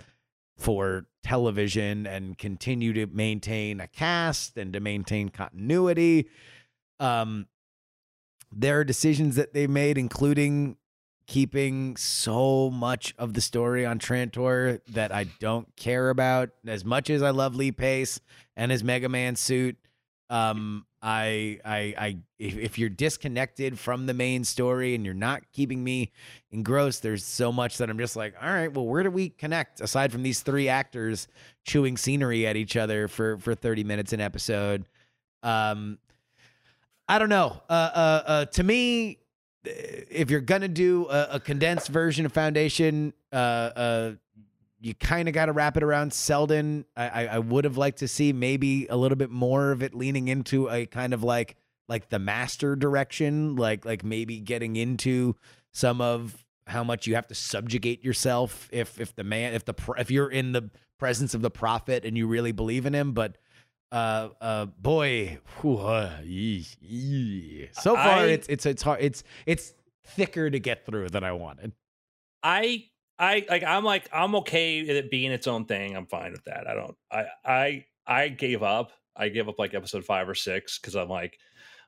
for television and continue to maintain a cast and to maintain continuity? Um, there are decisions that they made, including keeping so much of the story on Trantor that I don't care about. As much as I love Lee Pace and his Mega Man suit, um, I, I, I, if, you're disconnected from the main story and you're not keeping me engrossed, there's so much that I'm just like, all right, well, where do we connect aside from these three actors chewing scenery at each other for for 30 minutes an episode? Um, I don't know. Uh, uh, uh, to me, if you're gonna do a, a condensed version of Foundation, uh, uh, you kind of got to wrap it around Seldon. I, I, I would have liked to see maybe a little bit more of it leaning into a kind of like like the master direction, like like maybe getting into some of how much you have to subjugate yourself if if the man if the if you're in the presence of the prophet and you really believe in him, but uh uh boy whew, uh, so far I- it's it's it's hard it's it's thicker to get through than I wanted. I I like I'm like I'm okay with it being its own thing. I'm fine with that. I don't I I I gave up. I gave up like episode 5 or 6 cuz I'm like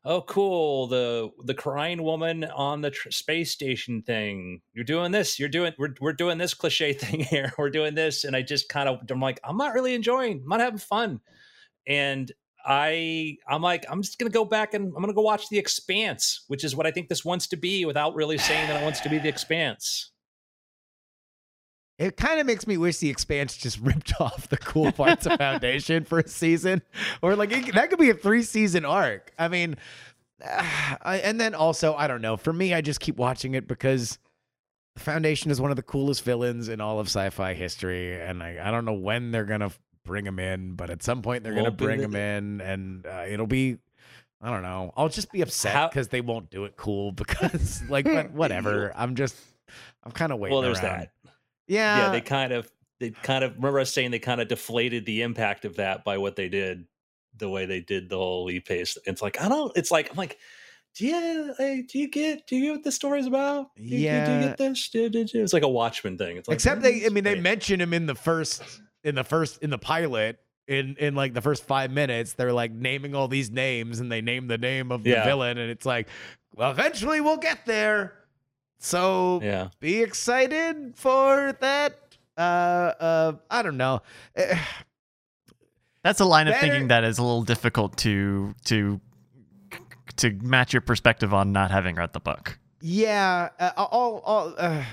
oh cool the the crying woman on the tr- space station thing. You're doing this. You're doing we're we're doing this cliche thing here. We're doing this and I just kind of I'm like I'm not really enjoying. I'm not having fun. And I I'm like I'm just gonna go back and I'm gonna go watch The Expanse, which is what I think this wants to be, without really saying that it wants to be The Expanse. It kind of makes me wish the Expanse just ripped off the cool parts of Foundation for a season, or like it, that could be a three season arc. I mean, I, and then also I don't know. For me, I just keep watching it because the Foundation is one of the coolest villains in all of sci-fi history, and I, I don't know when they're gonna bring him in, but at some point they're gonna bring the- him in, and uh, it'll be. I don't know. I'll just be upset How- because they won't do it cool because like whatever. I'm just I'm kind of waiting. well, there's around. that. Yeah. yeah, they kind of they kind of remember us saying they kind of deflated the impact of that by what they did, the way they did the whole Lee Pace. It's like I don't. It's like I'm like, do you like, do you get do you get what this story's about? Do you, do you get this? Do- do- do- It's like a Watchmen thing. It's like Except "Mm, they, I it's mean, they great." mention him in the first, in the first, in the pilot, in in like the first five minutes. They're like naming all these names, and they name the name of the Yeah. villain, and it's like, well, eventually we'll get there. So Yeah, be excited for that. Uh, uh, I don't know. That's a line of thinking that is a little difficult to to to match your perspective on not having read the book. Yeah, uh, all, all, uh,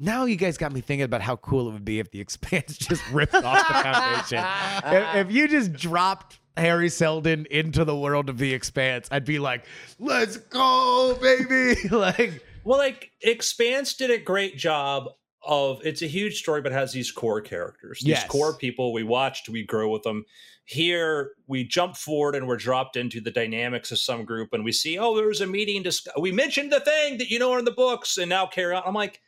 now you guys got me thinking about how cool it would be if the Expanse just ripped off the Foundation. if, if you just dropped Hari Seldon into the world of the Expanse, I'd be like, "Let's go, baby!" like, Well, like Expanse did a great job of it's a huge story, but has these core characters, these Yes. core people we watched, we grow with them. Here we jump forward and we're dropped into the dynamics of some group, and we see, oh, there's a meeting. Dis- we mentioned the thing that you know are in the books, and now carry on. I'm like,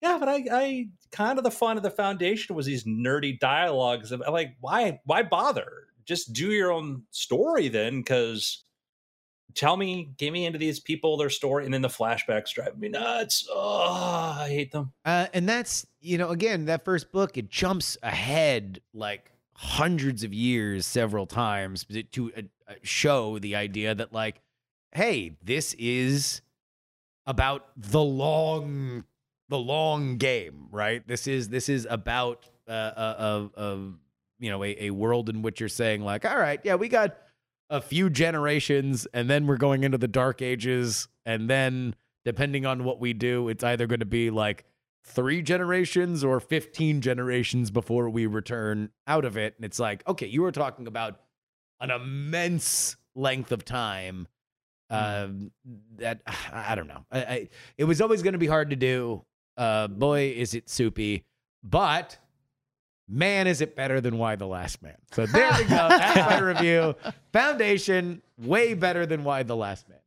yeah, but I, I kind of the fun of the foundation was these nerdy dialogues of like, why, why bother? Just do your own story then, because tell me, get me into these people, their story, and then the flashbacks drive me nuts. Oh, I hate them. uh, and that's you know, again, that first book it jumps ahead like hundreds of years, several times to uh, uh, show the idea that like, hey, this is about the long the long game right this is this is about uh, a, a you know a, a world in which you're saying like all right yeah we got a few generations and then we're going into the dark ages and then depending on what we do it's either going to be like three generations or 15 generations before we return out of it. And it's like, okay, you were talking about an immense length of time. Um, that I don't know. I, I it was always going to be hard to do. Uh, boy, is it soupy, but man, is it better than Y: The Last Man. So there we go. That's my review. Foundation, way better than Y: The Last Man.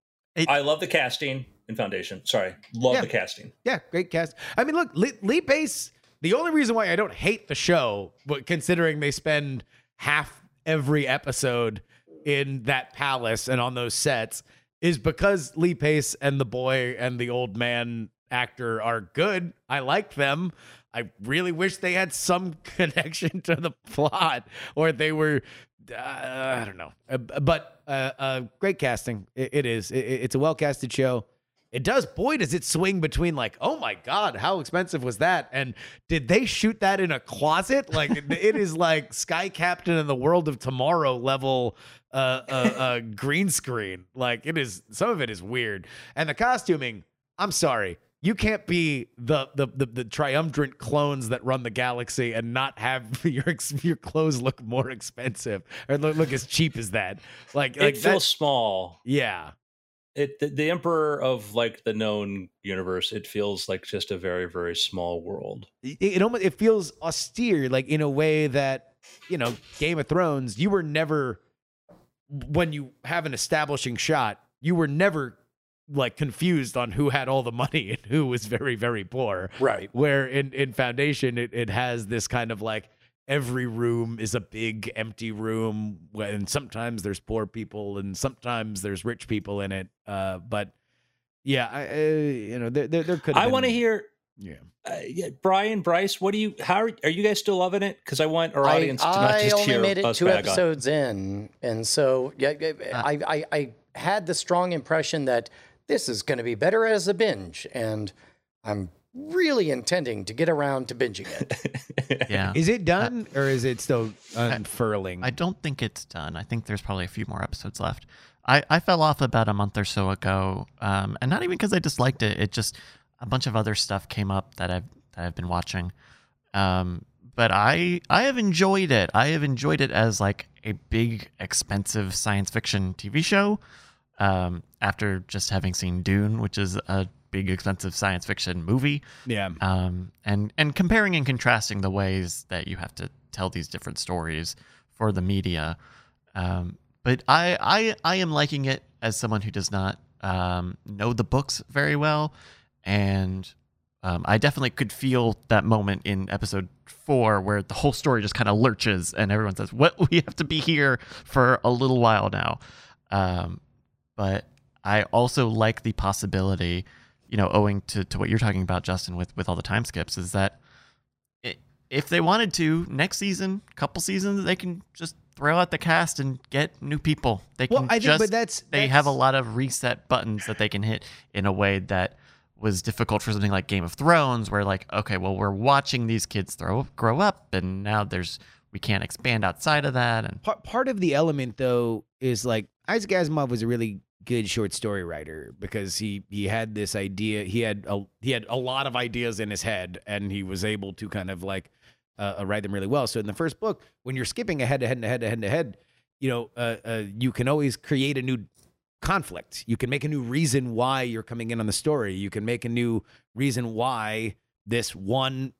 I love the casting in Foundation. Sorry, love Yeah. the casting. Yeah, great cast. I mean, look, Lee, Lee Pace. The only reason why I don't hate the show, but considering they spend half every episode in that palace and on those sets, is because Lee Pace and the boy and the old man actor are good. I like them. I really wish they had some connection to the plot, or they were. Uh, I don't know, Uh, but uh, uh, great casting. It, it is. It, it's a well casted show. It does. Boy, does it swing between like, oh my god, how expensive was that? And did they shoot that in a closet? Like it- is like Sky Captain and the World of Tomorrow level uh, uh, green screen. Like it is. Some of it is weird, and the costuming. I'm sorry. You can't be the, the the the triumvirate clones that run the galaxy and not have your your clothes look more expensive or look, look as cheap as that. Like, like it that- feels small. yeah. It the, the emperor of like the known universe. It feels like just a very very small world. it, it almost it feels austere like in a way that you know game of thrones you were never when you have an establishing shot you were never like confused on who had all the money and who was very very poor Right. where in in foundation it, it has this kind of like every room is a big empty room and sometimes there's poor people and sometimes there's rich people in it uh but yeah i uh, you know there there, there could I want to hear. yeah Uh, yeah, Brian, Bryce, what do you? How are, are you guys still loving it? Because I want our I, audience to not I just only hear made it two bag on. episodes in, and so yeah, yeah, Ah. I, I I had the strong impression that this is going to be better as a binge, and I'm really intending to get around to binging it. Yeah. Is it done or is it still unfurling? I don't think it's done. I think there's probably a few more episodes left. I, I fell off about a month or so ago, um, and not even because I disliked it. It just a bunch of other stuff came up that I've that I've been watching. Um, but I I have enjoyed it. I have enjoyed it as like a big, expensive science fiction TV show. Um, after just having seen Dune, which is a big, expensive science fiction movie, yeah. um, and and comparing and contrasting the ways that you have to tell these different stories for the media. Um, but I, I I am liking it as someone who does not um, know the books very well, and um, I definitely could feel that moment in episode four where the whole story just kind of lurches and everyone says, "What we have to be here for a little while now." Um, but I also like the possibility, you know, owing to, to what you're talking about, Justin, with with all the time skips, is that i if they wanted to next season, couple seasons, they can just throw out the cast and get new people. They can Well, I think, just but that's they have a lot of reset buttons that they can hit in a way that was difficult for something like Game of Thrones, where like, okay, well, we're watching these kids throw grow up, and now there's we can't expand outside of that, and part part of the element though is like Isaac Asimov was a really good short story writer because he he had this idea he had a he had a lot of ideas in his head and he was able to kind of like uh, uh, write them really well. So in the first book, when you're skipping ahead to head to head to head to head, you know, uh, uh, you can always create a new conflict. You can make a new reason why you're coming in on the story. You can make a new reason why this one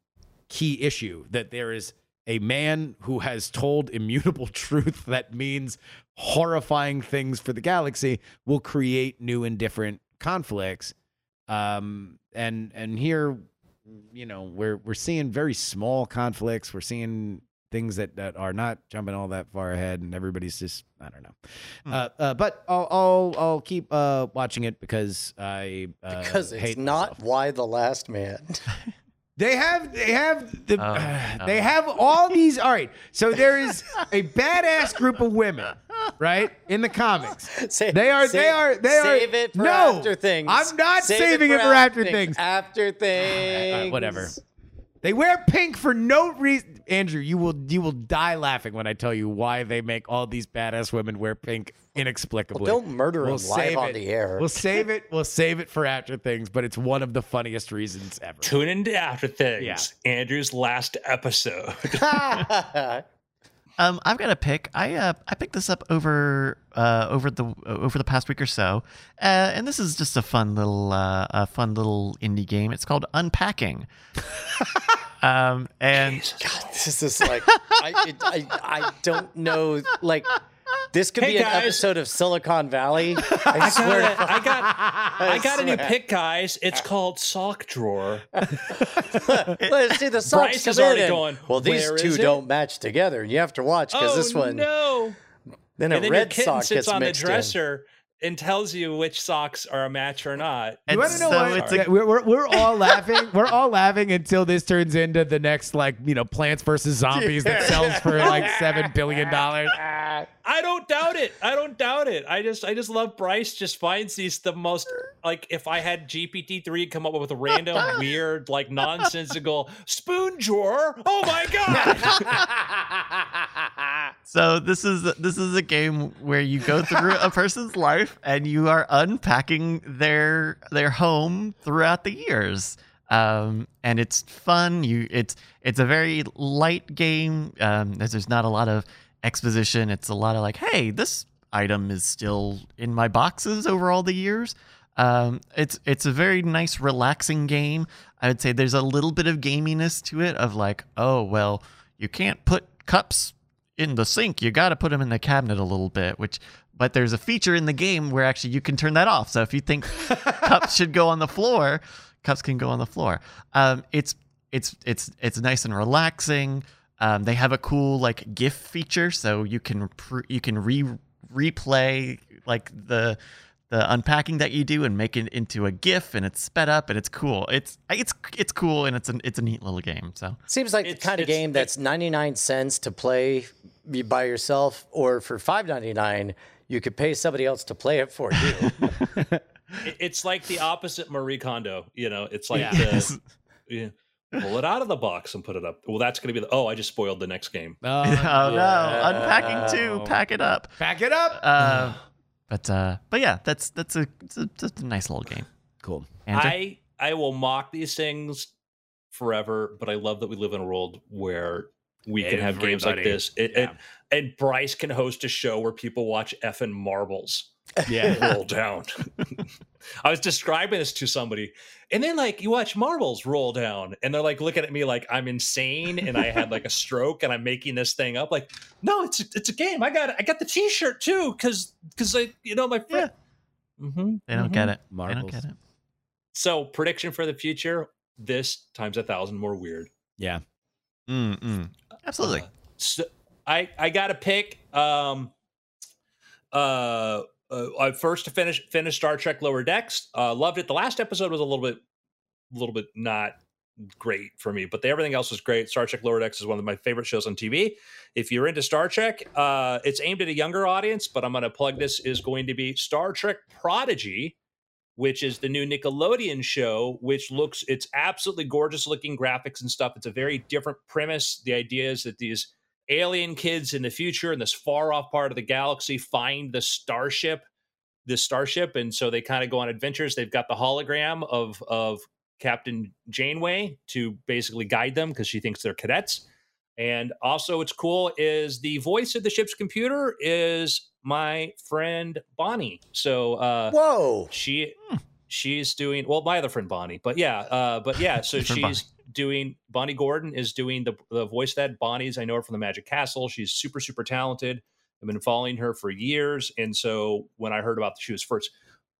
key issue that there is a man who has told immutable truth that means horrifying things for the galaxy will create new and different conflicts um and and here you know we're we're seeing very small conflicts we're seeing things that that are not jumping all that far ahead and everybody's just i don't know Hmm. uh, uh but i'll i'll i'll keep uh watching it because i uh, because it's not myself. Y: The Last Man. They have they have the Oh, they oh. have all these all right. So there is a badass group of women, right? In the comics. Say- They are- they are- they are- Save it for No, after things. I'm not Save saving it for after things. After things. Uh, things. whatever. They wear pink for no reason. Andrew, you will you will die laughing when I tell you why they make all these badass women wear pink inexplicably. Well, don't murder We'll him live save on the air. We'll save it. We'll save it for after things, but it's one of the funniest reasons ever. Tune into After Things, Yeah. Andrew's last episode. Um, I've got a pick. I uh, I picked this up over uh, over the over the past week or so, uh, and this is just a fun little uh, a fun little indie game. It's called Unpacking. um, and this is like I, it, I I don't know like this could Hey, be an episode of Silicon Valley. I, I swear got, to a, I got, I got a new pick, guys. It's called Sock Drawer. Let's see the socks Bryce is already in going, Well, these two don't match together. You have to watch because oh this one no! then a and red sock gets on the mixed in. Dresser and tells you which socks are a match or not. You And want to know so what? it's a- we're, we're, we're all laughing. We're all laughing until this turns into the next, like, you know, Plants versus Zombies that sells for like $7 billion. I don't doubt it. I don't doubt it. I just I just love Bryce just finds these the most like if I had GPT three come up with a random weird like nonsensical spoon drawer. Oh my god! So this is this is a game where you go through a person's life and you are unpacking their their home throughout the years. Um, and it's fun. You it's it's a very light game. Um, there's, there's not a lot of exposition. It's a lot of like, hey, this item is still in my boxes over all the years. Um, it's it's a very nice, relaxing game. I would say there's a little bit of gaminess to it, of like, oh well, you can't put cups in the sink. You got to put them in the cabinet a little bit. Which, but there's a feature in the game where actually you can turn that off. So if you think cups should go on the floor, cups can go on the floor. Um, it's it's it's it's nice and relaxing. Um, they have a cool like GIF feature, so you can pr- you can re replay like the the unpacking that you do and make it into a GIF, and it's sped up and it's cool. It's it's it's cool and it's a it's a neat little game. So Seems like It's- the kind of game that's 99 cents to play y- by yourself, or for 5.99 you could pay somebody else to play it for you. It's like the opposite Marie Kondo. You know, it's like Yeah. the, yeah, pull it out of the box and put it up. Well, that's going to be the. Oh, I just spoiled the next game. Oh, oh no, unpacking too. Pack it up. Pack it up. Uh, but uh, but yeah, that's that's a it's a, it's a nice little game. cool. Andrew? I I will mock these things forever, but I love that we live in a world where we can have games like this. It, Yeah. and, and Bryce can host a show where people watch effing marbles Yeah. roll down. I was describing this to somebody, and they're like, "You watch marbles roll down," and they're like looking at me like I'm insane, and I had like a stroke, and I'm making this thing up. Like, no, it's a, it's a game. I got I got the T-shirt too, because because I you know my friend. Mm-hmm, they don't get it. They Marbles. don't get it. So prediction for the future: this times a thousand more weird. Yeah. Mm, mm. Absolutely. Uh, so I I got to pick. Um, uh, uh, first to finish finish Star Trek Lower Decks. Uh, loved it. The last episode was a little bit, a little bit not great for me, but the, everything else was great. Star Trek Lower Decks is one of my favorite shows on TV. If you're into Star Trek, uh, it's aimed at a younger audience, but I'm going to plug this is going to be Star Trek Prodigy. Which is the new Nickelodeon show, which looks, it's absolutely gorgeous looking graphics and stuff. It's a very different premise. The idea is that these alien kids in the future in this far off part of the galaxy find the starship the starship and so they kind of go on adventures they've got the hologram of of captain janeway to basically guide them because she thinks they're cadets and also what's cool is the voice of the ship's computer is my friend bonnie. So uh Whoa. she she's doing well my other friend bonnie but yeah uh but yeah so Friend she's doing bonnie gordon is doing the, the voice that bonnie's i know her from the magic castle. She's super super talented. I've been following her for years. And so when i heard about the, she was first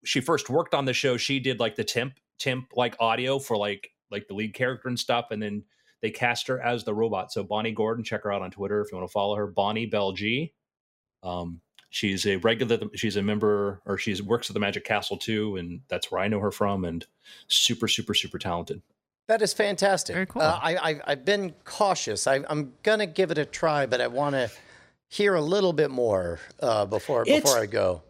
she first worked on the show she did like the temp temp like audio for like like the lead character and stuff. And then they cast her as the robot so bonnie gordon check her out on twitter if you want to follow her bonnie bell g um she's a regular she's a member or she's works at the magic castle too and that's where i know her from and super super super talented That is fantastic. Very cool. Uh, I, I, I've been cautious. I, I'm going to give it a try, but I want to hear a little bit more uh, before, It's- before I go.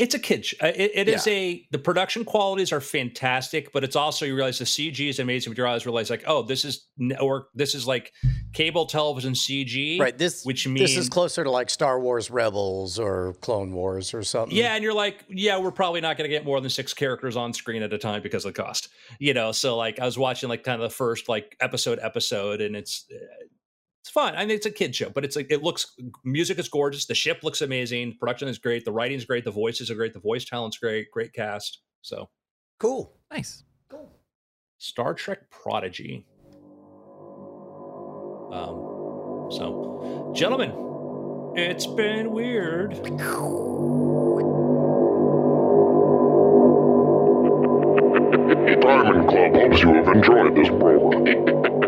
It's a kid. Sh- uh, it, it is a the production qualities are fantastic, but it's also you realize the CG is amazing. But you always realize like, oh, this is network. This is like cable television CG, Right. This Which means this is closer to like Star Wars Rebels or Clone Wars or something. Yeah, and you're like, yeah, we're probably not going to get more than six characters on screen at a time because of the cost. You know, so like I was watching like kind of the first like episode episode, and it's uh, it's fun. I mean, it's a kid show, but it's like it looks music is gorgeous. The ship looks amazing. Production is great. The writing's great. The voices are great. The voice talent's great. Great cast. So Cool. Nice. Cool. Star Trek Prodigy. Um. So, gentlemen, it's been weird. Diamond Club hopes you have enjoyed this program.